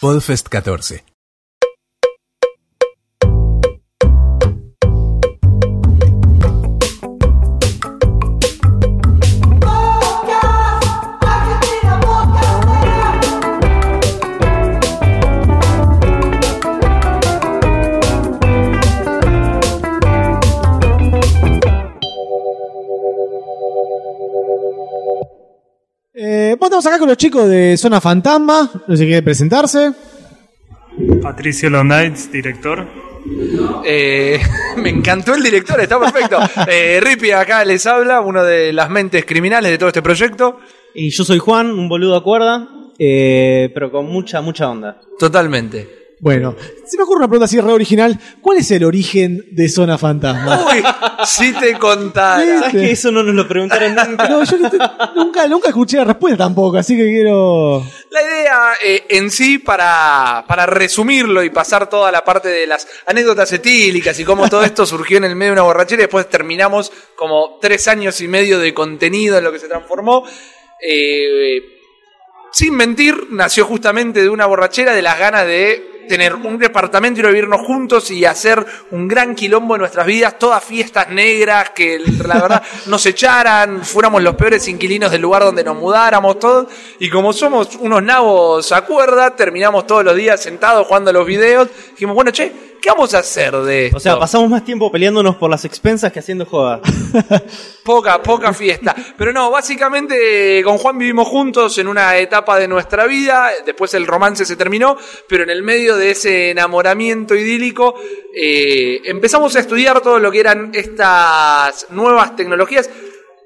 Podfest 14. Estamos acá con los chicos de Zona Fantasma. No sé si quiere presentarse. Patricio Londaitz, director. Eh, me encantó el director, está perfecto. Eh, Rippy acá les habla, uno de las mentes criminales de todo este proyecto. Y yo soy Juan, un boludo a cuerda, eh, pero con mucha, mucha onda. Totalmente. Bueno, se me ocurre una pregunta así re original. ¿Cuál es el origen de Zona Fantasma? Uy, si te contara. ¿Sabes que eso no nos lo preguntaron nunca? No, yo te- nunca, nunca escuché la respuesta tampoco, así que quiero. La idea eh, en sí, para, para resumirlo y pasar toda la parte de las anécdotas etílicas y cómo todo esto surgió en el medio de una borrachera y después terminamos como tres años y medio de contenido en lo que se transformó. Eh, sin mentir, nació justamente de una borrachera, de las ganas de tener un departamento y vivirnos juntos y hacer un gran quilombo en nuestras vidas, todas fiestas negras, que la verdad nos echaran, fuéramos los peores inquilinos del lugar donde nos mudáramos todos, y como somos unos nabos a cuerda, terminamos todos los días sentados jugando a los videos, dijimos, bueno, che, ¿qué vamos a hacer de esto? O sea, pasamos más tiempo peleándonos por las expensas que haciendo joda. Poca, poca fiesta. Pero no, básicamente con Juan vivimos juntos en una etapa de nuestra vida, después el romance se terminó, pero en el medio de ese enamoramiento idílico eh, empezamos a estudiar todo lo que eran estas nuevas tecnologías.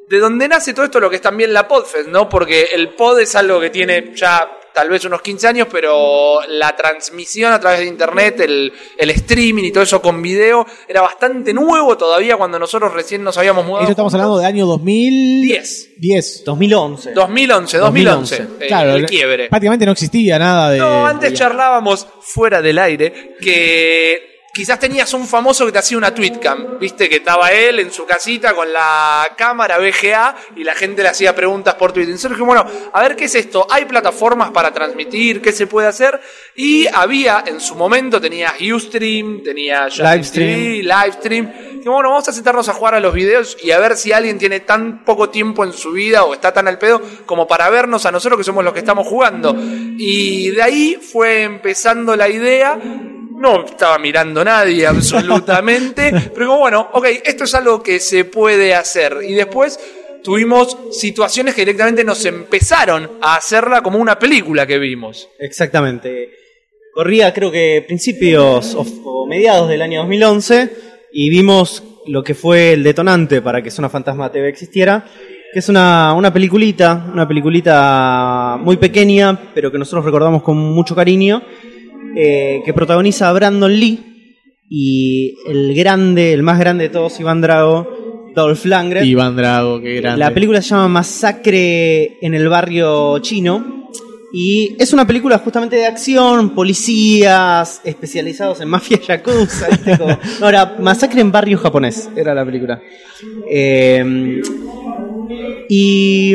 De donde nace todo esto lo que es también la Podfest, ¿no? Porque el pod es algo que tiene ya tal vez unos 15 años, pero la transmisión a través de internet, el, el streaming y todo eso con video era bastante nuevo todavía cuando nosotros recién nos habíamos mudado. Eso estamos hablando del año 2010. 10. 2011. 2011, 2011. eh, Claro, el quiebre. Prácticamente no existía nada de. No, antes de- charlábamos fuera del aire que quizás tenías un famoso que te hacía una tweetcam, viste que estaba él en su casita con la cámara VGA y la gente le hacía preguntas por Twitter. Entonces dije, bueno, a ver qué es esto, hay plataformas para transmitir, qué se puede hacer y había en su momento tenía Ustream, tenía Livestream. Livestream. Que bueno, vamos a sentarnos a jugar a los videos y a ver si alguien tiene tan poco tiempo en su vida o está tan al pedo como para vernos a nosotros que somos los que estamos jugando. Y de ahí fue empezando la idea. No estaba mirando nadie absolutamente, pero como bueno, ok, esto es algo que se puede hacer. Y después tuvimos situaciones que directamente nos empezaron a hacerla como una película que vimos. Exactamente. Corría creo que principios o, o mediados del año 2011 y vimos lo que fue el detonante para que Zona Fantasma TV existiera, que es una, una peliculita, una peliculita muy pequeña, pero que nosotros recordamos con mucho cariño, eh, que protagoniza a Brandon Lee y el grande, el más grande de todos, Iván Drago, Dolph Lundgren. Iván Drago, qué grande. La película se llama Masacre en el barrio chino. Y es una película justamente de acción, policías especializados en mafia yakuza. ¿viste? Como- no, era Masacre en barrio japonés, era la película. Eh, y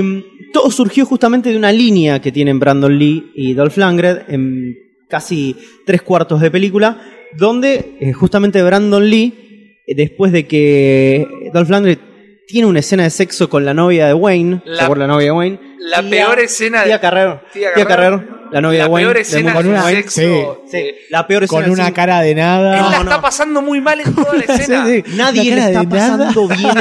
todo surgió justamente de una línea que tienen Brandon Lee y Dolph Lundgren en casi tres cuartos de película, donde eh, justamente Brandon Lee, eh, después de que Dolph Lundgren tiene una escena de sexo con la novia de Wayne, La- ¿se acuerda la novia de Wayne? la Tía- peor escena de- Tía Carrero, Tía Tía Carrero. La novia La de Wayne. peor escena de una- Wayne. sexo. sí, La peor escena Con una sí. cara de nada. Él la No, está no. pasando muy mal en toda la escena. Nadie le está nada. pasando bien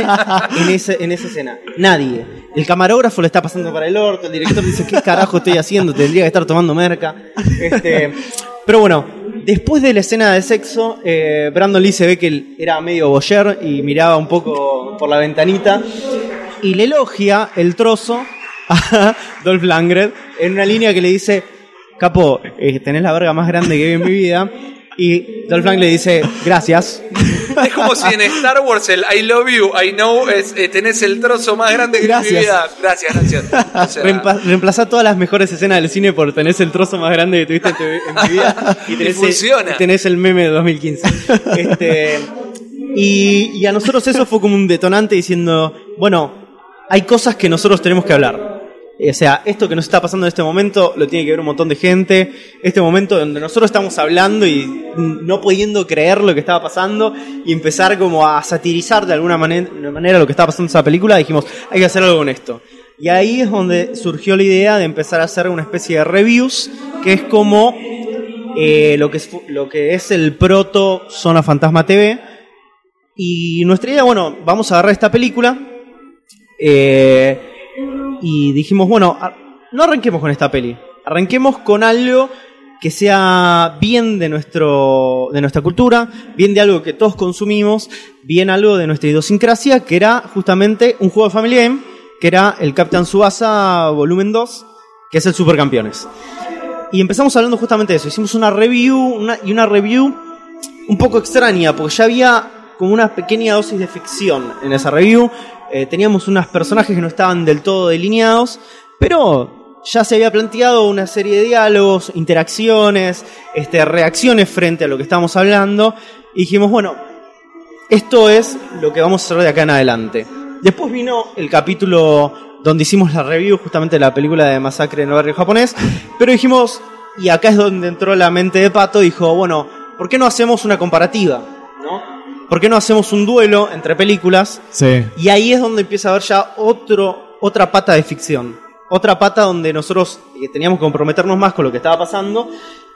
en, ese, en esa escena. Nadie. El camarógrafo le está pasando para el orto, el director dice, ¿qué carajo estoy haciendo? Tendría que estar tomando merca. Este, pero bueno, después de la escena de sexo, eh, Brandon Lee se ve que él era medio boyer y miraba un poco por la ventanita y le elogia el trozo a Dolph Lundgren en una línea que le dice, Capo, eh, tenés la verga más grande que vi en mi vida. Y Dolph Lundgren le dice, gracias. Es como si en Star Wars el I love you, I know, es, eh, tenés el trozo más grande que en mi Gracias. vida. Gracias, gracias. O sea, reemplazá todas las mejores escenas del cine por tenés el trozo más grande que tuviste en tu, en tu vida y tenés, Y funciona. El, y tenés el meme de 2015. Este, y, y a nosotros eso fue como un detonante diciendo, bueno, hay cosas que nosotros tenemos que hablar. O sea, esto que nos está pasando en este momento lo tiene que ver un montón de gente. Este momento donde nosotros estamos hablando y no pudiendo creer lo que estaba pasando y empezar como a satirizar de alguna manera, lo que estaba pasando en esa película, dijimos, hay que hacer algo con esto. Y ahí es donde surgió la idea de empezar a hacer una especie de reviews, que es como eh, lo, que es, lo que es el proto Zona Fantasma TV. Y nuestra idea, bueno, vamos a agarrar esta película. eh, y dijimos, bueno, no arranquemos con esta peli. Arranquemos con algo que sea bien de, nuestro, de nuestra cultura, bien de algo que todos consumimos, bien algo de nuestra idiosincrasia, que era justamente un juego de Family Game, que era el Captain Subasa Volumen 2, que es el Supercampeones. Y empezamos hablando justamente de eso. Hicimos una review una- y una review un poco extraña, porque ya había como una pequeña dosis de ficción en esa review. Eh, teníamos unos personajes que no estaban del todo delineados, pero ya se había planteado una serie de diálogos, interacciones, este, reacciones frente a lo que estábamos hablando. Y dijimos, bueno, esto es lo que vamos a hacer de acá en adelante. Después vino el capítulo donde hicimos la review justamente de la película de Masacre en el barrio japonés, pero dijimos, y acá es donde entró la mente de Pato, dijo, bueno, ¿por qué no hacemos una comparativa? ¿Por qué no hacemos un duelo entre películas? Sí. Y ahí es donde empieza a haber ya otro, otra pata de ficción. Otra pata donde nosotros eh, teníamos que comprometernos más con lo que estaba pasando.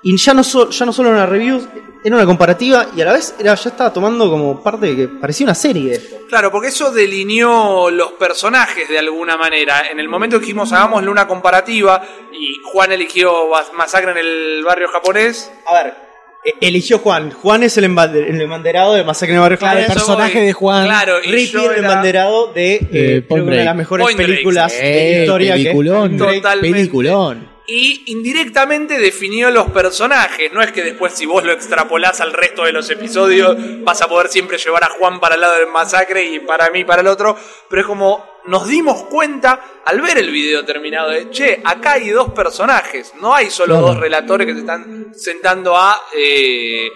Y ya no, so- ya no solo era una review, era una comparativa y a la vez era, ya estaba tomando como parte de que parecía una serie. Claro, porque eso delineó los personajes de alguna manera. En el momento que dijimos hagámosle una comparativa y Juan eligió Mas- Masacre en el barrio japonés. A ver, eligió Juan. Juan es el, embande- el embanderado de Masacre en el Barrio Claro, el personaje voy. de Juan. Claro, y Rippy yo el era- embanderado de eh, Eh, creo que una de las mejores Point películas de historia que es peliculón. Break. Totalmente. Peliculón. Y indirectamente definió los personajes. No es que después, si vos lo extrapolás al resto de los episodios, vas a poder siempre llevar a Juan para el lado del masacre y para mí para el otro. Pero es como nos dimos cuenta al ver el video terminado de che, acá hay dos personajes. No hay solo dos relatores que se están sentando a. eh,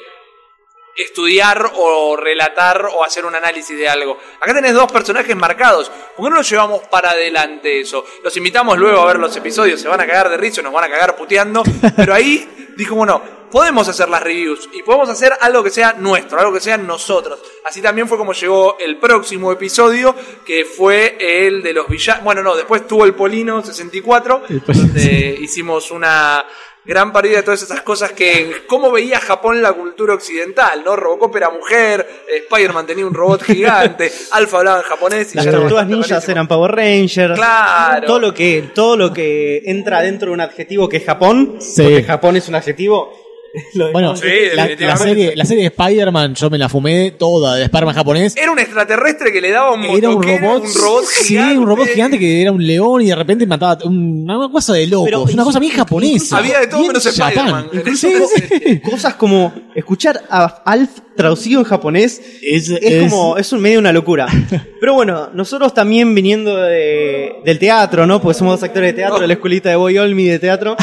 estudiar o relatar o hacer un análisis de algo. Acá tenés dos personajes marcados. ¿Por qué no los llevamos para adelante eso? Los invitamos luego a ver los episodios, se van a cagar de risa, nos van a cagar puteando. Pero ahí dijo, bueno, podemos hacer las reviews y podemos hacer algo que sea nuestro, algo que sea nosotros. Así también fue como llegó el próximo episodio, que fue el de los villanos. Bueno, no, después tuvo el Polino 64, El Polino, donde hicimos una gran parodia de todas esas cosas que cómo veía Japón la cultura occidental, ¿no? Robocop era mujer, Spider-Man tenía un robot gigante, Alpha hablaba en japonés y Las ya tortugas ninjas rarísimo. eran Power Rangers. Claro. Todo lo que, todo lo que entra dentro de un adjetivo que es Japón. Sí. Porque Japón es un adjetivo. lo Bueno, Sí, la, serie, la serie de Spider-Man, yo me la fumé toda, de Spider-Man japonés. Era un extraterrestre que le daba un Era un robot, un robot sí, gigante. un robot gigante que era un león y de repente mataba un- una cosa de locos, Pero una cosa bien japonesa. Había de todo bien menos. Spider-Man. Incluso Sí, co- sí. cosas como escuchar a Alf traducido en japonés Es- es, es- como es un medio una locura. Pero bueno, nosotros también viniendo de- del teatro, ¿no? Porque somos dos actores de teatro, de la escuelita de Boy Olmi de teatro.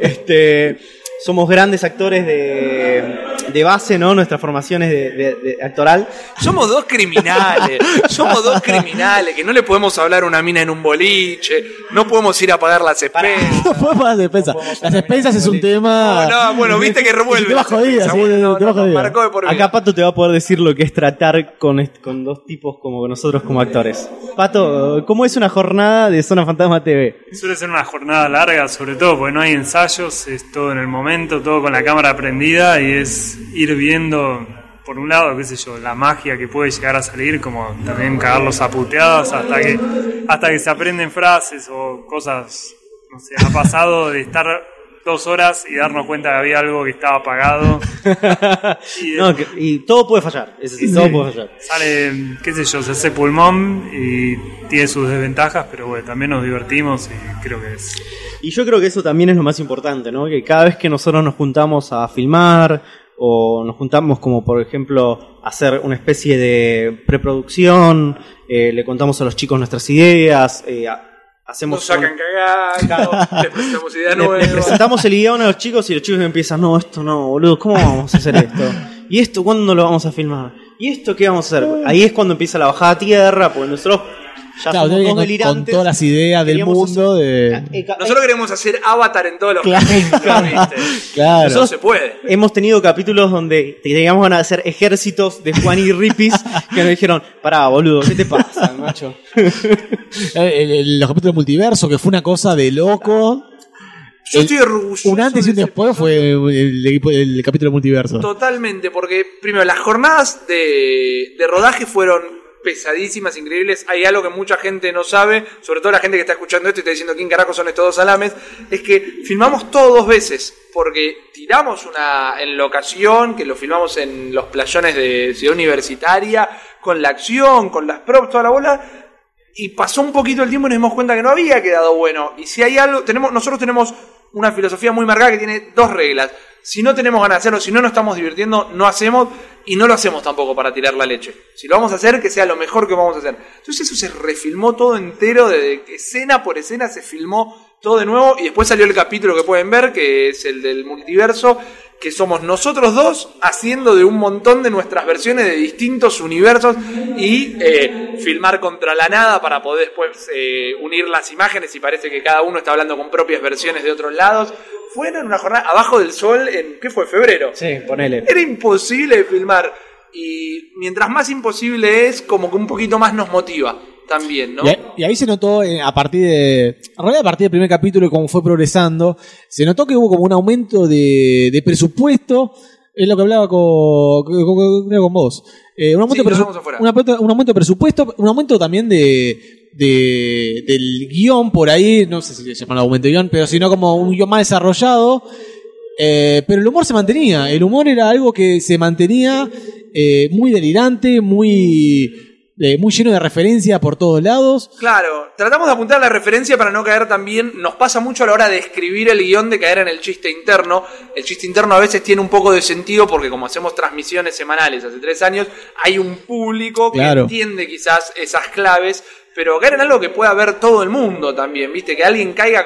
Este, somos grandes actores de, de base, ¿no? Nuestras formaciones de, de- de actoral. Somos dos criminales, somos dos criminales que no le podemos hablar a una mina en un boliche, no podemos ir a pagar las expensas. No podemos las despensas. Las despensas es un tema. No, no, bueno, viste que revuelve. Tema las jodida, expensas. sí, Bueno. Acá Pato te va a poder decir lo que es tratar con, est- con dos tipos como nosotros como actores. Pato, ¿cómo es una jornada de Zona Fantasma TV? Suele ser una jornada larga, sobre todo porque no hay ensayos, es todo en el momento, todo con la cámara prendida y es ir viendo, por un lado, qué sé yo, la magia que puede llegar a salir, como también cagarlos a puteadas hasta que, hasta que se aprenden frases o cosas, no sé, ha pasado de estar dos horas y darnos cuenta que había algo que estaba apagado. Y de- No, que- y todo puede fallar. Eso sí, todo puede fallar. sale, qué sé yo, se hace pulmón y tiene sus desventajas, pero bueno, también nos divertimos y creo que es Y yo creo que eso también es lo más importante, ¿no? Que cada vez que nosotros nos juntamos a filmar o nos juntamos como por ejemplo a hacer una especie de preproducción, eh, le contamos a los chicos nuestras ideas, eh, hacemos... Nos sacan cagadas, les presentamos ideas Le, le nuevas. presentamos el guion a los chicos y los chicos empiezan, no, esto no, boludo, ¿cómo vamos a hacer esto? ¿Y esto cuándo lo vamos a filmar? ¿Y esto qué vamos a hacer? Ahí es cuando empieza la bajada a tierra, porque nosotros Ya Claro, somos dos con- con delirantes. todas las ideas del mundo de... Eh, Nosotros queremos hacer avatar en todos los Claro. capítulos, ¿viste? Claro. No se puede. Hemos tenido capítulos donde teníamos ganas de hacer ejércitos de Juan y Ripis que nos dijeron, pará, boludo, ¿qué te pasa, macho? Eh, el- el- los capítulos del multiverso, que fue una cosa de loco. Yo El- estoy orgulloso. Un antes y un después fue el, equipo- el capítulo del multiverso. Totalmente, porque primero las jornadas de, de rodaje fueron pesadísimas, increíbles. Hay algo que mucha gente no sabe, sobre todo la gente que está escuchando esto y está diciendo quién carajo son estos dos salames, es que filmamos todo dos veces, porque tiramos una en locación, que lo filmamos en los playones de Ciudad Universitaria, con la acción, con las props, toda la bola, y pasó un poquito el tiempo y nos dimos cuenta que no había quedado bueno. Y si hay algo, tenemos, nosotros tenemos una filosofía muy marcada que tiene dos reglas. Si no tenemos ganas de hacerlo, si no nos estamos divirtiendo, no hacemos y no lo hacemos tampoco para tirar la leche. Si lo vamos a hacer, que sea lo mejor que vamos a hacer. Entonces eso se refilmó todo entero, de escena por escena se filmó todo de nuevo y después salió el capítulo que pueden ver, que es el del multiverso, que somos nosotros dos haciendo de un montón de nuestras versiones de distintos universos y eh, filmar contra la nada para poder después eh, unir las imágenes y parece que cada uno está hablando con propias versiones de otros lados. Fueron una jornada abajo del sol en, ¿qué fue? Febrero. Sí, ponele. Era imposible filmar y mientras más imposible es, como que un poquito más nos motiva también, ¿no? Y, ahí- y ahí se notó eh, a partir de. En realidad, a partir del primer capítulo y cómo fue progresando, se notó que hubo como un aumento de, de presupuesto. Es lo que hablaba con, vos. Eh, un, aumento Sí, de nos presu- vamos afuera. un aumento- un aumento de presupuesto, un aumento también de, de- del guion por ahí, no sé si se llama aumento de guion, pero sino como un guion más desarrollado. Eh, pero el humor se mantenía. El humor era algo que se mantenía eh, muy delirante, muy, eh, muy lleno de referencia por todos lados. Claro, tratamos de apuntar a la referencia para no caer también. Nos pasa mucho a la hora de escribir el guion de caer en el chiste interno. El chiste interno a veces tiene un poco de sentido porque, como hacemos transmisiones semanales hace tres años, hay un público que Claro. entiende quizás esas claves, pero caer en algo que pueda ver todo el mundo también, ¿viste? Que alguien caiga.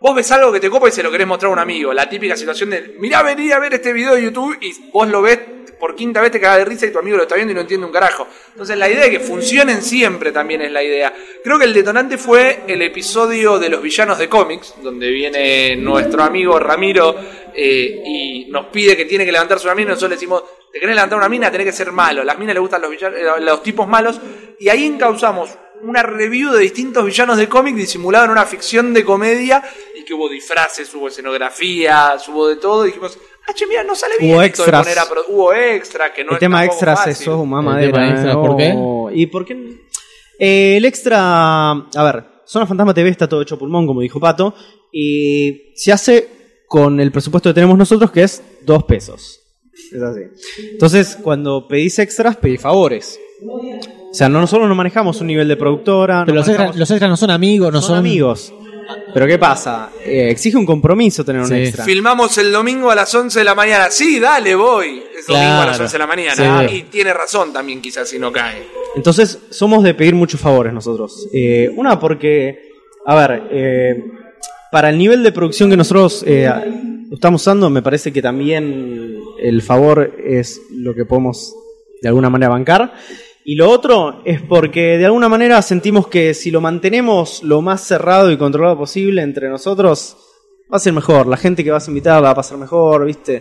Vos ves algo que te copa y se lo querés mostrar a un amigo. La típica situación de, mirá, vení a ver este video de YouTube y vos lo ves por quinta vez te cagas de risa y tu amigo lo está viendo y no entiende un carajo. Entonces la idea de que funcionen siempre también es la idea. Creo que el detonante fue el episodio de los villanos de cómics, donde viene nuestro amigo Ramiro eh, y nos pide que tiene que levantarse una mina nosotros le decimos, te querés levantar una mina, tenés que ser malo. Las minas le gustan los, villanos, los tipos malos y ahí encauzamos una review de distintos villanos de cómic disimulado en una ficción de comedia y que hubo disfraces, hubo escenografía, hubo de todo. Y dijimos, ah, che, mira, no sale bien. Hubo esto de extras. poner a pro- hubo extra, que no el es tema extras, fácil. eso, El mamadera. tema extras, ¿por qué? ¿Y por qué? Eh, el extra, a ver, Zona Fantasma TV está todo hecho pulmón, como dijo Pato, y se hace con el presupuesto que tenemos nosotros, que es dos pesos. Es así. Entonces, cuando pedís extras, pedís favores. O sea, no, nosotros no manejamos un nivel de productora, Pero no los extras, los extras no son amigos, no son, son, amigos. Pero ¿qué pasa? Eh, exige un compromiso tener un extra. Filmamos el domingo a las 11 de la mañana. Sí, dale, voy. Es domingo a las Claro. 11 de la mañana. Sí. Y tiene razón también, quizás, si no cae. Entonces, somos de pedir muchos favores nosotros. Eh, una, porque, a ver, eh, para el nivel de producción que nosotros eh, estamos usando, me parece que también el favor es lo que podemos de alguna manera bancar. Y lo otro es porque de alguna manera sentimos que si lo mantenemos lo más cerrado y controlado posible entre nosotros, va a ser mejor. La gente que vas a invitar la va a pasar mejor, ¿viste?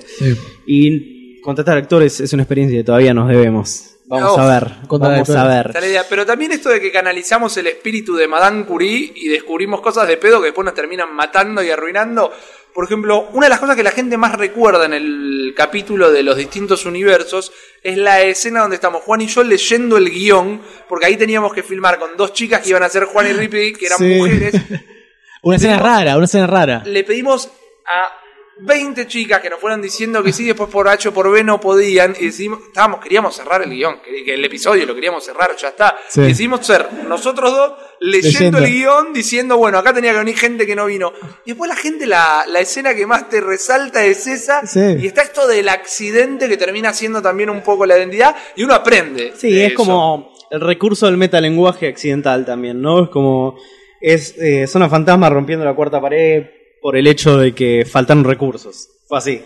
Y contratar actores es una experiencia que todavía nos debemos. Vamos Uf, a ver, vamos a ver. Pero también esto de que canalizamos el espíritu de Madame Curie y descubrimos cosas de pedo que después nos terminan matando y arruinando. Por ejemplo, una de las cosas que la gente más recuerda en el capítulo de los distintos universos es la escena donde estamos Juan y yo leyendo el guion, porque ahí teníamos que filmar con dos chicas que iban a ser Juan y Rippy, que eran Sí. mujeres. Una escena rara, una escena rara. Le pedimos a 20 chicas que nos fueron diciendo que sí, después por H o por B no podían, y decidimos, estábamos, queríamos cerrar el guion, que, el episodio lo queríamos cerrar, ya está. Sí. Decidimos ser nosotros dos leyendo, Leyendo. el guion, diciendo, bueno, acá tenía que venir gente que no vino. Y después la gente, la, la escena que más te resalta es esa, Sí. y está esto del accidente que termina siendo también un poco la identidad, y uno aprende. Sí, es eso. como el recurso del metalenguaje accidental también, ¿no? Es como. Es eh, Zona Fantasma rompiendo la cuarta pared por el hecho de que faltaron recursos. Fue así.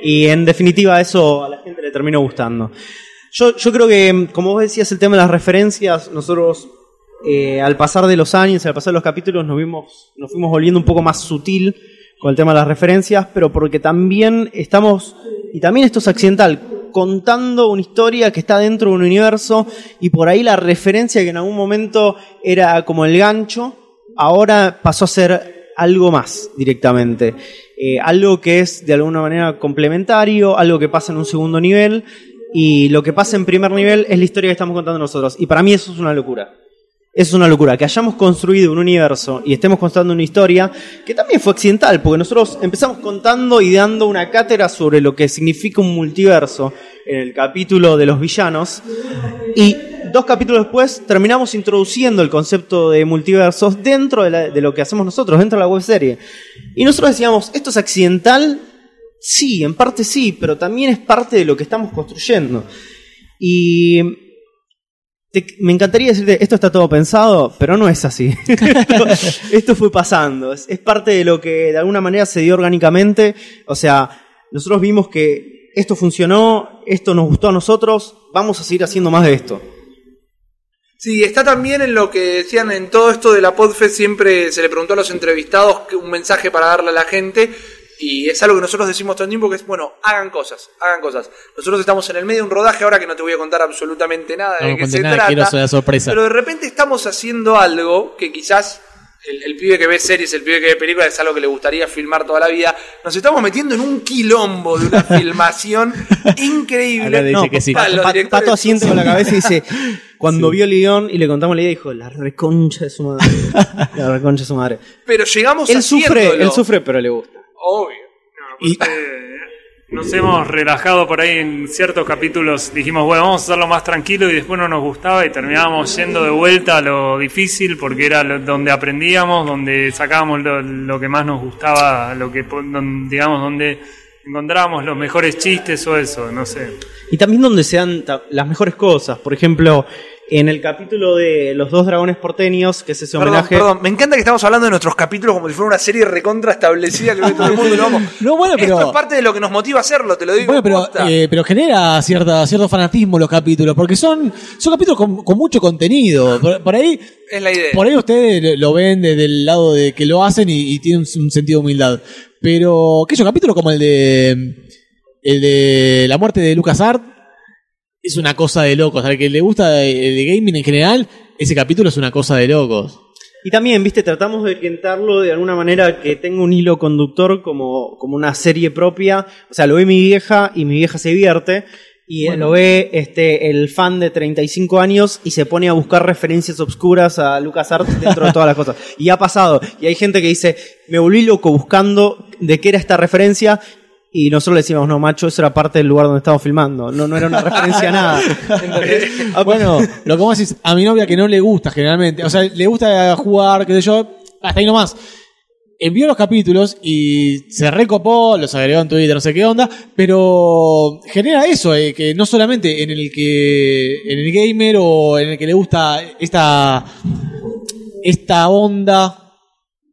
Y en definitiva, eso a la gente le terminó gustando. Yo, yo creo que, como vos decías, el tema de las referencias, nosotros eh, al pasar de los años, al pasar de los capítulos, nos, vimos, nos fuimos volviendo un poco más sutil con el tema de las referencias, pero porque también estamos, y también esto es accidental, contando una historia que está dentro de un universo y por ahí la referencia que en algún momento era como el gancho, ahora pasó a ser algo más directamente. Eh, algo que es de alguna manera complementario, algo que pasa en un segundo nivel y lo que pasa en primer nivel es la historia que estamos contando nosotros. Y para mí eso es una locura. Es una locura que hayamos construido un universo y estemos contando una historia que también fue accidental, porque nosotros empezamos contando y dando una cátedra sobre lo que significa un multiverso en el capítulo de los villanos y dos capítulos después terminamos introduciendo el concepto de multiversos dentro de, lo que hacemos nosotros, dentro de la webserie. Y nosotros decíamos, ¿esto es accidental? Sí, en parte sí, pero también es parte de lo que estamos construyendo. Y me encantaría decirte, esto está todo pensado, pero no es así. esto, fue pasando. Es, parte de lo que de alguna manera se dio orgánicamente. O sea, nosotros vimos que esto funcionó, esto nos gustó a nosotros, vamos a seguir haciendo más de esto. Sí, está también en lo que decían en todo esto de la PodFest, siempre se le preguntó a los entrevistados un mensaje para darle a la gente. Y es algo que nosotros decimos todo el tiempo que es, bueno, hagan cosas, hagan cosas. Nosotros estamos en el medio de un rodaje ahora que no te voy a contar absolutamente nada de qué se trata. sorpresa. Pero de repente estamos haciendo algo que quizás el, pibe que ve series, el pibe que ve películas es algo que le gustaría filmar toda la vida. Nos estamos metiendo en un quilombo de una filmación increíble. no, que sí. Pato asiente con la cabeza y dice, cuando vio León y le contamos la idea, dijo, la reconcha de su madre. la reconcha de su madre. Pero llegamos él sufre, él sufre, pero le gusta. Obvio. y, nos hemos relajado por ahí en ciertos capítulos. Dijimos, bueno, vamos a hacerlo más tranquilo y después no nos gustaba y terminábamos yendo de vuelta a lo difícil porque era donde aprendíamos, donde sacábamos lo, que más nos gustaba, lo que, digamos, donde encontrábamos los mejores chistes o eso, no sé. Y también donde sean las mejores cosas. Por ejemplo, en el capítulo de Los dos dragones porteños, que es ese homenaje. Perdón, me encanta que estamos hablando de nuestros capítulos como si fuera una serie recontra establecida que ve todo el mundo. Lo no, bueno, pero... Esto es parte de lo que nos motiva a hacerlo, te lo digo. Bueno, pero, eh, pero genera cierta, cierto fanatismo los capítulos, porque son, son capítulos con, mucho contenido. Por, ahí. Es la idea. Por ahí ustedes lo ven desde el lado de que lo hacen y, tienen un, sentido de humildad. Pero, ¿qué es un capítulo como el de. El de la muerte de Lucas Art es una cosa de locos. Al que le gusta el gaming en general, ese capítulo es una cosa de locos. Y también, viste, tratamos de orientarlo de alguna manera que tenga un hilo conductor como, como una serie propia. O sea, lo ve mi vieja y mi vieja se divierte. Y lo ve este, el fan de 35 años y se pone a buscar referencias obscuras a LucasArts dentro de todas las cosas. Y ha pasado. Y hay gente que dice, me volví loco buscando de qué era esta referencia y nosotros le decíamos, no, macho, eso era parte del lugar donde estábamos filmando. No, no era una referencia a nada. Ah, bueno, lo que vos decís, a mi novia que no le gusta generalmente, o sea, le gusta jugar, qué sé yo, hasta ahí nomás. Envió los capítulos y se recopó, los agregó en Twitter, no sé qué onda, pero genera eso, eh, que no solamente en el que, en el gamer o en el que le gusta esta, esta onda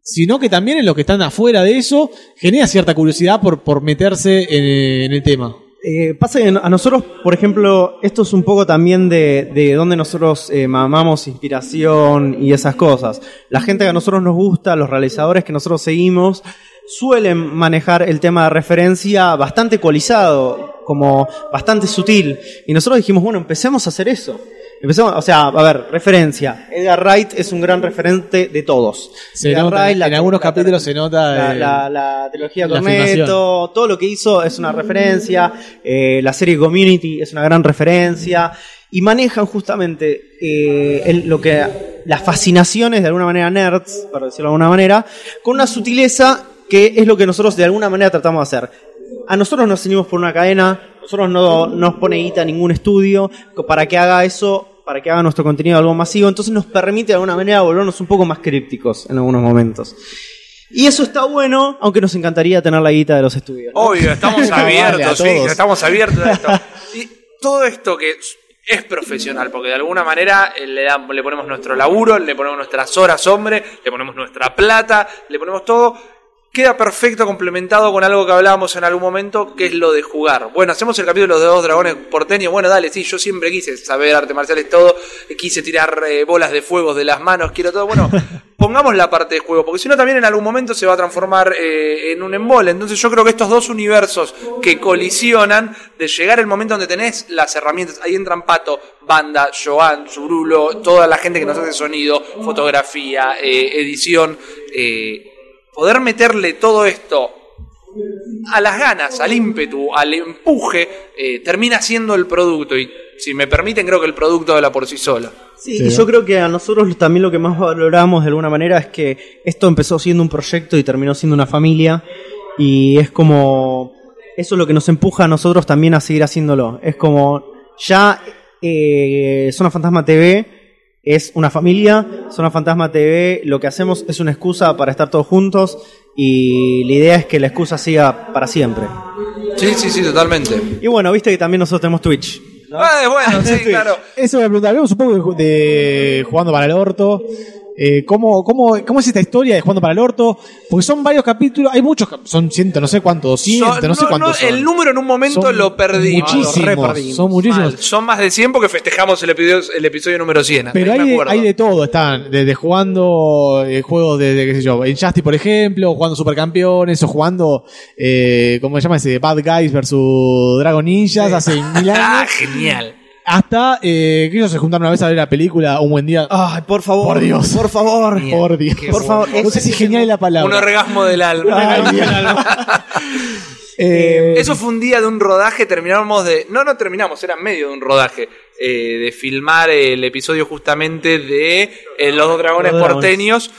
sino que también en los que están afuera de eso genera cierta curiosidad por, por meterse en, el tema. Eh, pasa que a nosotros, por ejemplo, esto es un poco también de, de donde nosotros eh, mamamos inspiración y esas cosas. La gente que a nosotros nos gusta, los realizadores que nosotros seguimos, suelen manejar el tema de referencia bastante ecualizado, como bastante sutil. Y nosotros dijimos, bueno, empecemos a hacer eso. Empezamos, o sea, a ver, referencia. Edgar Wright es un gran referente de todos. Se nota, en algunos capítulos se nota la, la, trilogía Cornetto, todo lo que hizo es una referencia. Eh, la serie Community es una gran referencia y manejan justamente eh, lo que las fascinaciones de alguna manera nerds, para decirlo de alguna manera, con una sutileza que es lo que nosotros de alguna manera tratamos de hacer. A nosotros nos seguimos por una cadena, nosotros no nos pone guita ningún estudio para que haga eso para que haga nuestro contenido algo masivo, entonces nos permite de alguna manera volvernos un poco más crípticos en algunos momentos. Y eso está bueno, aunque nos encantaría tener la guita de los estudios. Obvio, estamos abiertos, sí, estamos abiertos a esto. Y todo esto que es profesional, porque de alguna manera eh, le, le ponemos nuestro laburo, le ponemos nuestras horas, hombre, le ponemos nuestra plata, le ponemos todo queda perfecto complementado con algo que hablábamos en algún momento, que es lo de jugar. Bueno, hacemos el capítulo de los dos dragones porteños. Bueno, dale, sí, yo siempre quise saber artes marciales todo, quise tirar eh, bolas de fuego de las manos, quiero todo. Bueno, pongamos la parte de juego, porque si no también en algún momento se va a transformar eh, en un embole. Entonces yo creo que estos dos universos que colisionan, de llegar el momento donde tenés las herramientas, ahí entran Pato, Banda, Joan, Zurulo, toda la gente que nos hace sonido, fotografía, eh, edición, eh, poder meterle todo esto a las ganas, al ímpetu, al empuje, eh, termina siendo el producto. Y si me permiten, creo que el producto habla por sí solo. Sí, y yo creo que a nosotros también lo que más valoramos de alguna manera es que esto empezó siendo un proyecto y terminó siendo una familia. Y es como. Eso es lo que nos empuja a nosotros también a seguir haciéndolo. Es como. Ya eh, Zona Fantasma TV es una familia. Zona Fantasma TV lo que hacemos es una excusa para estar todos juntos. Y la idea es que la excusa siga para siempre. Sí, sí, sí, totalmente. Y bueno, viste que también nosotros tenemos Twitch. ¿no? Ah, bueno, sí, claro. Eso me preguntar, hablemos un poco de, de jugando para el orto. Eh, ¿cómo, cómo, ¿Cómo es esta historia de jugando para el orto? Porque son varios capítulos, hay muchos, son ciento, no sé cuántos, 200, Son- no sé cuántos. son. El número en un momento Son lo perdí. Muchísimos, Lo reperdimos. son muchísimos. Mal. Son más de 100 porque festejamos el episodio, el episodio número 100. Pero hay me de, acuerdo. hay de todo, están desde jugando eh, juegos de, de, qué sé yo, Injustice por ejemplo, jugando Supercampeones o jugando, eh, ¿cómo se llama ese? Bad Guys versus Dragon Ninjas hace mil Ah, años. genial. Hasta eh, que ellos se juntaron una vez a ver la película Un Buen Día. Ay, por favor. Por Dios. Por favor. por Dios. Por favor. No sé si genial es la Un palabra. orgasmo del alma. Ay, Dios. Eh, Eso fue un día de un rodaje, terminamos de... No, no terminamos, era medio de un rodaje. eh, de filmar el episodio justamente de eh, Los dos dragones Los dos dragones. porteños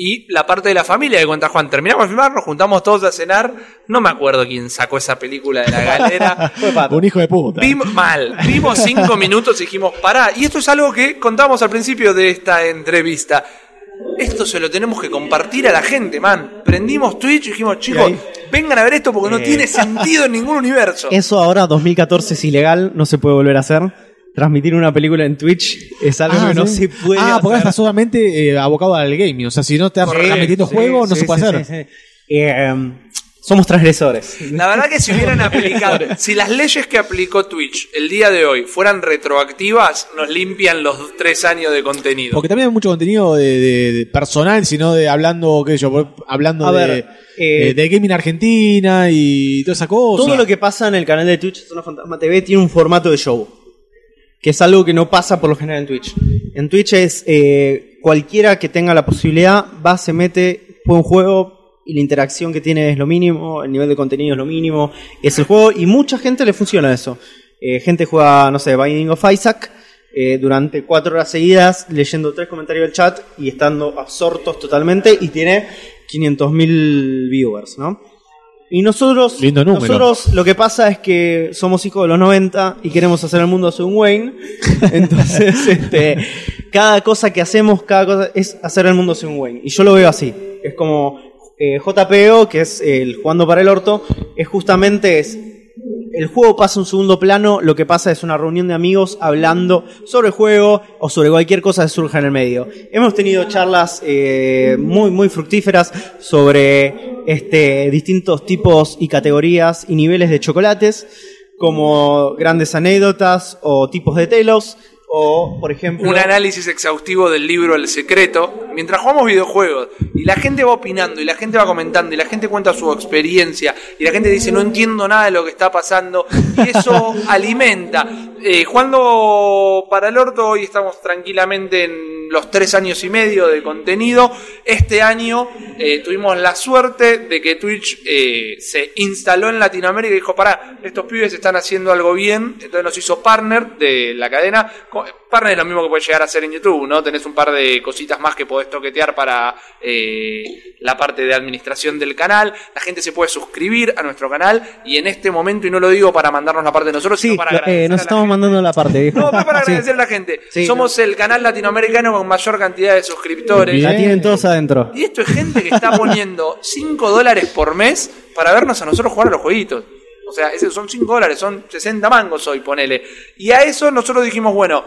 y la parte de la familia que cuenta Juan. Terminamos de filmar, nos juntamos todos a cenar. No me acuerdo quién sacó esa película de la galera. Un hijo de puta. Vimos, mal, vimos cinco minutos y dijimos, pará. Y esto es algo que contamos al principio de esta entrevista. Esto se lo tenemos que compartir a la gente, man. Prendimos Twitch y dijimos, chicos, vengan a ver esto porque no Eh. tiene sentido en ningún universo. Eso ahora, 2014, es ilegal, no se puede volver a hacer. Transmitir una película en Twitch es algo Ah, que no ¿sí? se puede Ah, porque está solamente eh, abocado al gaming. O sea, si no te estás Sí, metiendo sí, juego, no sí, se puede sí, hacer. sí, sí. Eh, somos transgresores. La verdad que si hubieran aplicado, si las leyes que aplicó Twitch el día de hoy fueran retroactivas, nos limpian los tres años de contenido. Porque también hay mucho contenido de, de- de personal, sino de hablando, qué sé yo, hablando A de, ver, eh, de, de gaming Argentina y toda esa cosa. Todo lo que pasa en el canal de Twitch Zona Fantasma TV tiene un formato de show. Que es algo que no pasa por lo general en Twitch. En Twitch es eh, cualquiera que tenga la posibilidad, va, se mete, juega un juego y la interacción que tiene es lo mínimo, el nivel de contenido es lo mínimo, es el juego y mucha gente le funciona eso. Eh, gente juega, no sé, Binding of Isaac eh, durante cuatro horas seguidas leyendo tres comentarios del chat y estando absortos totalmente y tiene 500.000 viewers, ¿no? Y nosotros, Lindo número. nosotros lo que pasa es que somos hijos de los 90 y queremos hacer el mundo según Wayne. Entonces, este, cada cosa que hacemos, cada cosa es hacer el mundo según Wayne. Y yo lo veo así. Es como eh, JPO, que es el jugando para el orto, es justamente es el juego pasa a un segundo plano, lo que pasa es una reunión de amigos hablando sobre el juego o sobre cualquier cosa que surja en el medio. Hemos tenido charlas eh, muy, muy fructíferas sobre este, distintos tipos y categorías y niveles de chocolates, como grandes anécdotas o tipos de telos, o por ejemplo... un análisis exhaustivo del libro El Secreto, mientras jugamos videojuegos y la gente va opinando y la gente va comentando y la gente cuenta su experiencia y la gente dice no entiendo nada de lo que está pasando y eso alimenta. Eh, jugando para el orto hoy estamos tranquilamente en los tres años y medio de contenido. Este año eh, tuvimos la suerte de que Twitch eh, se instaló en Latinoamérica y dijo, pará, estos pibes están haciendo algo bien, entonces nos hizo partner de la cadena. Partner es lo mismo que puede llegar a ser en YouTube, ¿no? Tenés un par de cositas más que podés toquetear para eh, la parte de administración del canal. La gente se puede suscribir a nuestro canal y en este momento, y no lo digo para mandarnos la parte de nosotros, Sí, sino para agradecer eh, a nos la estamos gente. mandando la parte, viejo. No, pero para Sí. agradecer a la gente. Sí, Somos el canal latinoamericano con mayor cantidad de suscriptores. Bien. La tienen todos adentro. Y esto es gente que está poniendo 5 dólares por mes para vernos a nosotros jugar a los jueguitos. O sea, esos son 5 dólares, son 60 mangos hoy, ponele. Y a eso nosotros dijimos, bueno,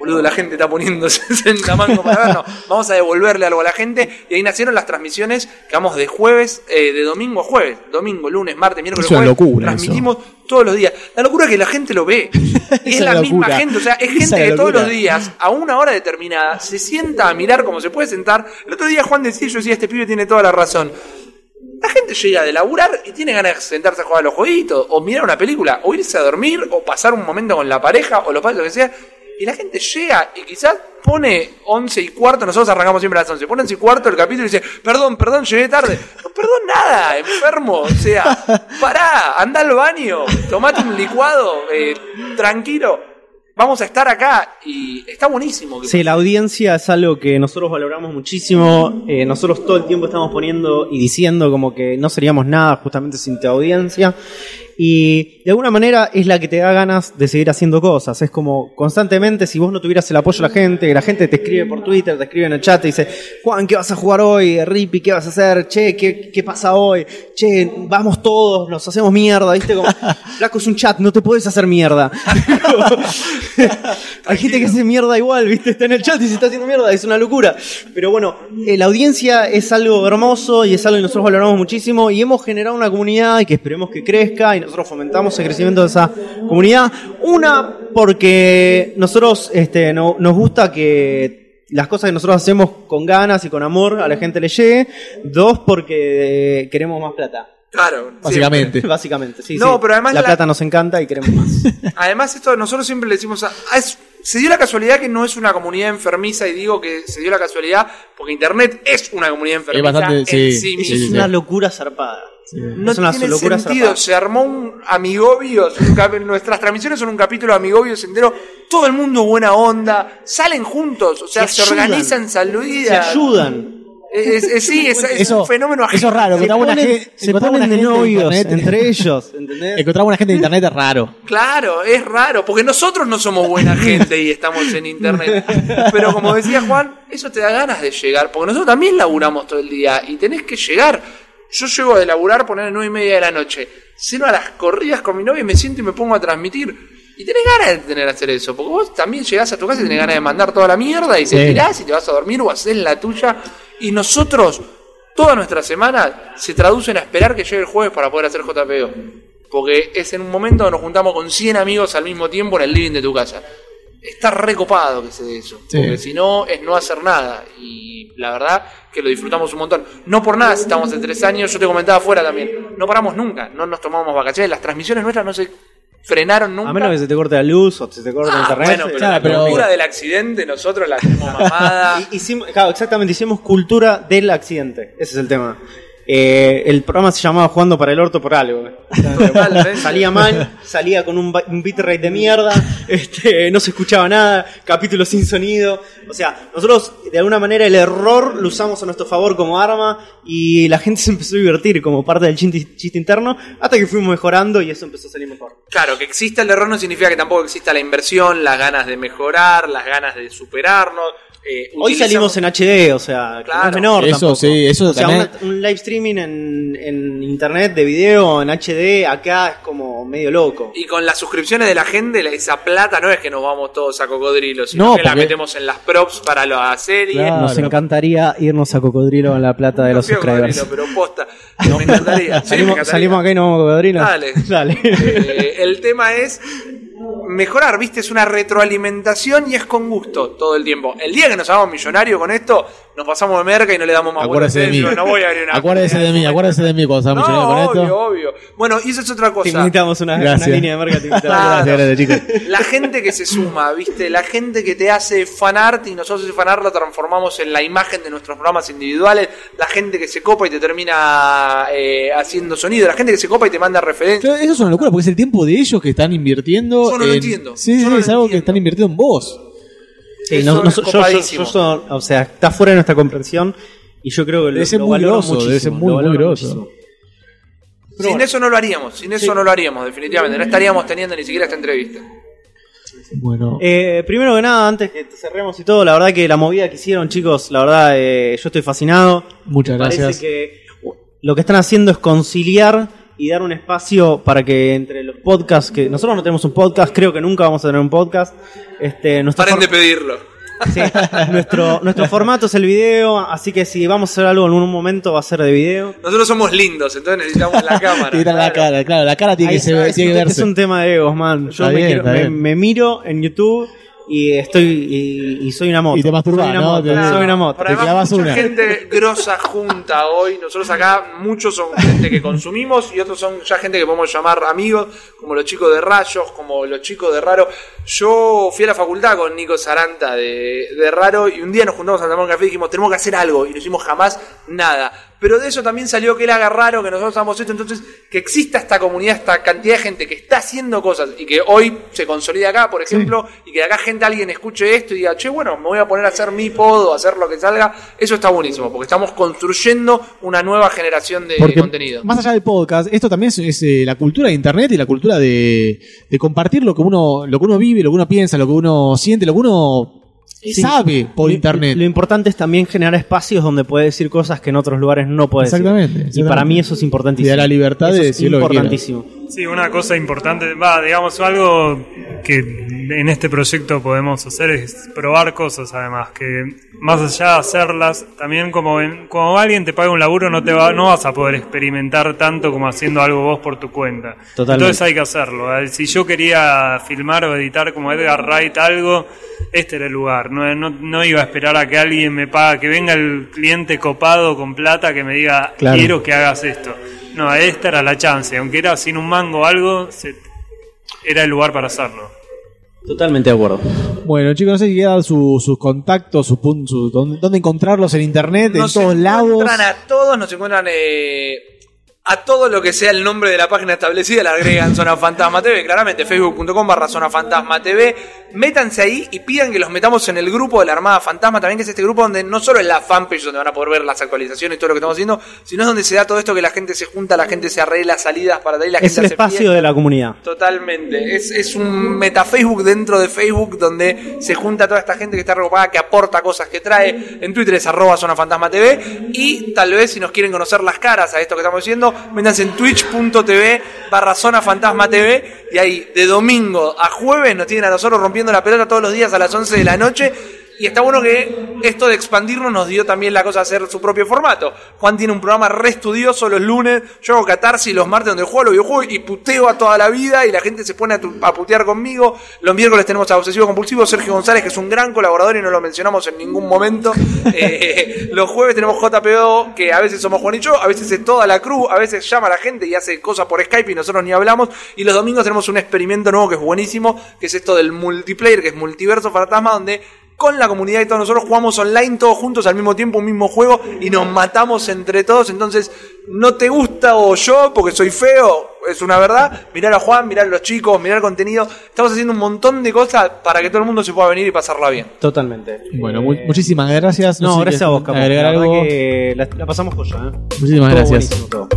boludo, la gente está poniéndose en la mano para vernos, vamos a devolverle algo a la gente. Y ahí nacieron las transmisiones que vamos de jueves, eh, de domingo a jueves, domingo, lunes, martes, miércoles, Es una jueves. locura Transmitimos todos los días. La locura es que la gente lo ve. Y es la misma gente, o sea, es gente que todos los días, a una hora determinada, se sienta a mirar como se puede sentar. El otro día Juan decía, yo decía, este pibe tiene toda la razón. La gente llega de laburar y tiene ganas de sentarse a jugar a los jueguitos, o mirar una película, o irse a dormir, o pasar un momento con la pareja, o los padres, lo que sea. Y la gente llega y quizás pone 11 y cuarto, nosotros arrancamos siempre a las 11, pone 11 y cuarto el capítulo y dice, perdón, perdón, llegué tarde. No, perdón nada, enfermo. O sea, pará, anda al baño, tomate un licuado, eh, tranquilo. Vamos a estar acá y está buenísimo. que Sí, la audiencia es algo que nosotros valoramos muchísimo. Eh, nosotros todo el tiempo estamos poniendo y diciendo como que no seríamos nada justamente sin tu audiencia. Y de alguna manera es la que te da ganas de seguir haciendo cosas. Es como constantemente, si vos no tuvieras el apoyo de la gente, la gente te escribe por Twitter, te escribe en el chat, te dice, Juan, ¿qué vas a jugar hoy? Rippy, ¿qué vas a hacer? Che, ¿qué, qué pasa hoy? Che, vamos todos, nos hacemos mierda, ¿viste? Como, Flaco es un chat, no te puedes hacer mierda. Hay gente que hace mierda igual, ¿viste? Está en el chat y se está haciendo mierda, es una locura. Pero bueno, eh, la audiencia es algo hermoso y es algo que nosotros valoramos muchísimo y hemos generado una comunidad y que esperemos que crezca y nosotros fomentamos el crecimiento de esa comunidad. Una, porque nosotros este, no- nos gusta que las cosas que nosotros hacemos con ganas y con amor a la gente le llegue. Dos, porque eh, queremos más plata. Claro, Básicamente. Básicamente, sí. No, sí. pero además la, la- plata nos encanta y queremos más. Además, esto nosotros siempre le decimos. a- es- se dio la casualidad que no es una comunidad enfermiza, y digo que se dio la casualidad porque Internet es una comunidad enfermiza. bastante- en sí, sí es una locura zarpada. No tiene sentido. zarpada. Se armó un amigobios. un nuestras transmisiones son un capítulo de amigobios entero. Todo el mundo buena onda. Salen juntos. O sea, se, ayudan. organizan Se saludidas. ayudan. Es, es- sí, es, es Eso- un fenómeno eso es raro, Se ponen, se ponen de en novios internet. entre ellos, ¿entendés? Encontramos una gente de internet es raro. Claro, es raro, porque nosotros no somos buena gente y estamos en internet. Pero como decía Juan, eso te da ganas de llegar, porque nosotros también laburamos todo el día y tenés que llegar. Yo llego de laburar, poner nueve y media de la noche, ceno a las corridas con mi novia y me siento y me pongo a transmitir. Y tenés ganas de tener que hacer eso, porque vos también llegás a tu casa y tenés ganas de mandar toda la mierda y te Sí. tirás y te vas a dormir o haces la tuya. Y nosotros, toda nuestra semana, se traducen a esperar que llegue el jueves para poder hacer JPO. Porque es en un momento que nos juntamos con 100 amigos al mismo tiempo en el living de tu casa. Está recopado que se dé eso. Sí. Porque si no, es no hacer nada. Y la verdad que lo disfrutamos un montón. No por nada, si estamos en tres años, yo te comentaba afuera también. No paramos nunca, no nos tomamos vacaciones. Las transmisiones nuestras no se frenaron nunca. A menos que se te corte la luz o se te corte Ah, internet. bueno, pero Claro, la pero- cultura del accidente nosotros la tenemos mamada. Hicimos, claro, exactamente, hicimos cultura del accidente. Ese es el tema. Eh, el programa se llamaba Jugando para el Orto por algo. Salía mal, salía con un, un bitrate de mierda, este, no se escuchaba nada, capítulo sin sonido. O sea, nosotros de alguna manera el error lo usamos a nuestro favor como arma y la gente se empezó a divertir como parte del chiste, chiste interno hasta que fuimos mejorando y eso empezó a salir mejor. Claro, que exista el error no significa que tampoco exista la inversión, las ganas de mejorar, las ganas de superarnos. Eh, Hoy salimos en HD, o sea, que no Claro. es menor Eso tampoco. sí, eso o sea, también- una- un live streaming en, en internet de video, en HD, acá es como medio loco. Y con las suscripciones de la gente, esa plata no es que nos vamos todos a cocodrilo, sino No, que la metemos en las props para la serie. Claro. Nos encantaría irnos a Cocodrilo en la plata de No los subscribers. Cocodrilo, pero posta. Me encantaría. sí, me salimos, encantaría. salimos acá y nos vamos a Cocodrilo. Dale. Dale. Eh, el tema es mejorar, ¿viste? Es una retroalimentación y es con gusto todo el tiempo. El día que nos hagamos millonarios con esto, nos pasamos de merca y no le damos más Acuérdese de mí. No voy a abrir una Acuérdese de mí, acuérdese de mí cuando No, con obvio, esto. obvio. Bueno, y eso es otra Te cosa. invitamos una, una Gracias. línea de marketing. Claro. Gracias, gracias, chicos. La gente que se suma, ¿viste? La gente que te hace fanart y nosotros ese fanart lo transformamos en la imagen de nuestros programas individuales. La gente que se copa y te termina eh, haciendo sonido. La gente que se copa y te manda referencias. Claro, eso es una locura, porque es el tiempo de ellos que están invirtiendo. Yo no lo en- entiendo. Sí, sí, no es algo que están invirtiendo en vos. Sí, no- no- yo- yo, o sea, está fuera de nuestra comprensión y yo creo que Debe lo, ser lo muy debe ser muy, muy valoro grosso. muchísimo. sin eso no lo haríamos. Sin eso no lo haríamos, definitivamente. No estaríamos teniendo ni siquiera esta entrevista. Bueno, Eh, primero que nada, antes que cerremos y todo, la verdad que la movida que hicieron, chicos, la verdad, eh, yo estoy fascinado. muchas Me gracias. Parece que lo que están haciendo es conciliar y dar un espacio para que entre los podcasts, que nosotros no tenemos un podcast, creo que nunca vamos a tener un podcast. Este, nuestro Paren de pedirlo. Sí, nuestro, nuestro formato es el video, así que si vamos a hacer algo en un momento va a ser de video. Nosotros somos lindos, entonces necesitamos la cámara. Tiene la cara, claro, la cara tiene Ahí que, se- es, tiene que verse. es un tema de egos, man. Yo me, bien, quiero- me- me miro en YouTube y estoy y, y soy una moto. Y te masturbás, soy una ¿no? moto, Te- soy una moto. Te clavas mucha una. gente grosa junta hoy. Nosotros acá, muchos son gente que consumimos y otros son ya gente que podemos llamar amigos, como los chicos de Rayos, como los chicos de Raro. Yo fui a la facultad con Nico Saranta de, de Raro y un día nos juntamos a tomar un café y dijimos, tenemos que hacer algo. Y no hicimos jamás nada. Pero de eso también salió que él haga raro, que nosotros hagamos esto. Entonces, que exista esta comunidad, esta cantidad de gente que está haciendo cosas y que hoy se consolida acá, por ejemplo, y que de acá gente, alguien escuche esto y diga, che, bueno, me voy a poner a hacer mi pod o hacer lo que salga. Eso está buenísimo, porque estamos construyendo una nueva generación de Porque contenido. más allá del podcast, esto también es, es, eh, la cultura de internet y la cultura de, de compartir lo que uno lo que uno vive, lo que uno piensa, lo que uno siente, lo que uno Sí. sabe por Lo- internet. Lo importante es también generar espacios donde puede decir cosas que en otros lugares no puede Exactamente, decir. Y exactamente. para mí eso es importantísimo. Da la libertad de Eso es decir lo que importantísimo. Sí, una cosa importante, va, digamos, algo que en este proyecto podemos hacer es probar cosas, además, que más allá de hacerlas, también como, en- como alguien te paga un laburo, no te va, no vas a poder experimentar tanto como haciendo algo vos por tu cuenta. Totalmente. Entonces hay que hacerlo. Si yo quería filmar o editar como Edgar Wright algo, este era el lugar. No, no, no iba a esperar a que alguien me pague, que venga el cliente copado con plata que me diga, Claro. quiero que hagas esto. No, esta era la chance. Aunque era sin un mango o algo, se- era el lugar para hacerlo. Totalmente de acuerdo. Bueno, chicos, no sé si quieran dar su- sus contactos, su pun- su- dónde, dónde encontrarlos en internet, Nos en todos lados. encuentran a todos, nos encuentran eh, a todo lo que sea el nombre de la página establecida, le agregan Zona Fantasma TV, claramente, facebook.com barra Zona Fantasma TV. Métanse ahí y pidan que los metamos en el grupo de la Armada Fantasma, también que es este grupo donde no solo es la fanpage donde van a poder ver las actualizaciones y todo lo que estamos haciendo, sino es donde se da todo esto que la gente se junta, la gente se arregla salidas para de ahí, la Es gente el hace espacio de la comunidad. Totalmente. Es, es un meta Facebook dentro de Facebook donde se junta toda esta gente que está recopada, que aporta cosas que trae. En Twitter es arroba Zona Fantasma TV. Y tal vez si nos quieren conocer las caras a esto que estamos diciendo, métanse en twitch.tv barra Zona Fantasma TV. Y ahí de domingo a jueves nos tienen a nosotros rompiendo la pelota todos los días a las 11 de la noche. Y está bueno que esto de expandirnos nos dio también la cosa de hacer su propio formato. Juan tiene un programa re estudioso los lunes, yo hago catarsis los martes donde juego los videojuegos y puteo a toda la vida y la gente se pone a, tu- a putear conmigo. Los miércoles tenemos a Obsesivo Compulsivo, Sergio González, que es un gran colaborador y no lo mencionamos en ningún momento. Eh, los jueves tenemos JPO, que a veces somos Juan y yo, a veces es toda la cruz, a veces llama a la gente y hace cosas por Skype y nosotros ni hablamos. Y los domingos tenemos un experimento nuevo que es buenísimo, que es esto del multiplayer, que es Multiverso Fantasma, donde con la comunidad y todos nosotros jugamos online todos juntos al mismo tiempo un mismo juego y nos matamos entre todos. Entonces, no te gusta o yo, porque soy feo, es una verdad. Mirar a Juan, mirar a los chicos, mirar el contenido. Estamos haciendo un montón de cosas para que todo el mundo se pueda venir y pasarla bien. Totalmente. Bueno, mu- muchísimas gracias. No, gracias a vos, Capo. Agregar La verdad algo. que la, la pasamos joya, ¿eh? Muchísimas Todo gracias. buenísimo todo.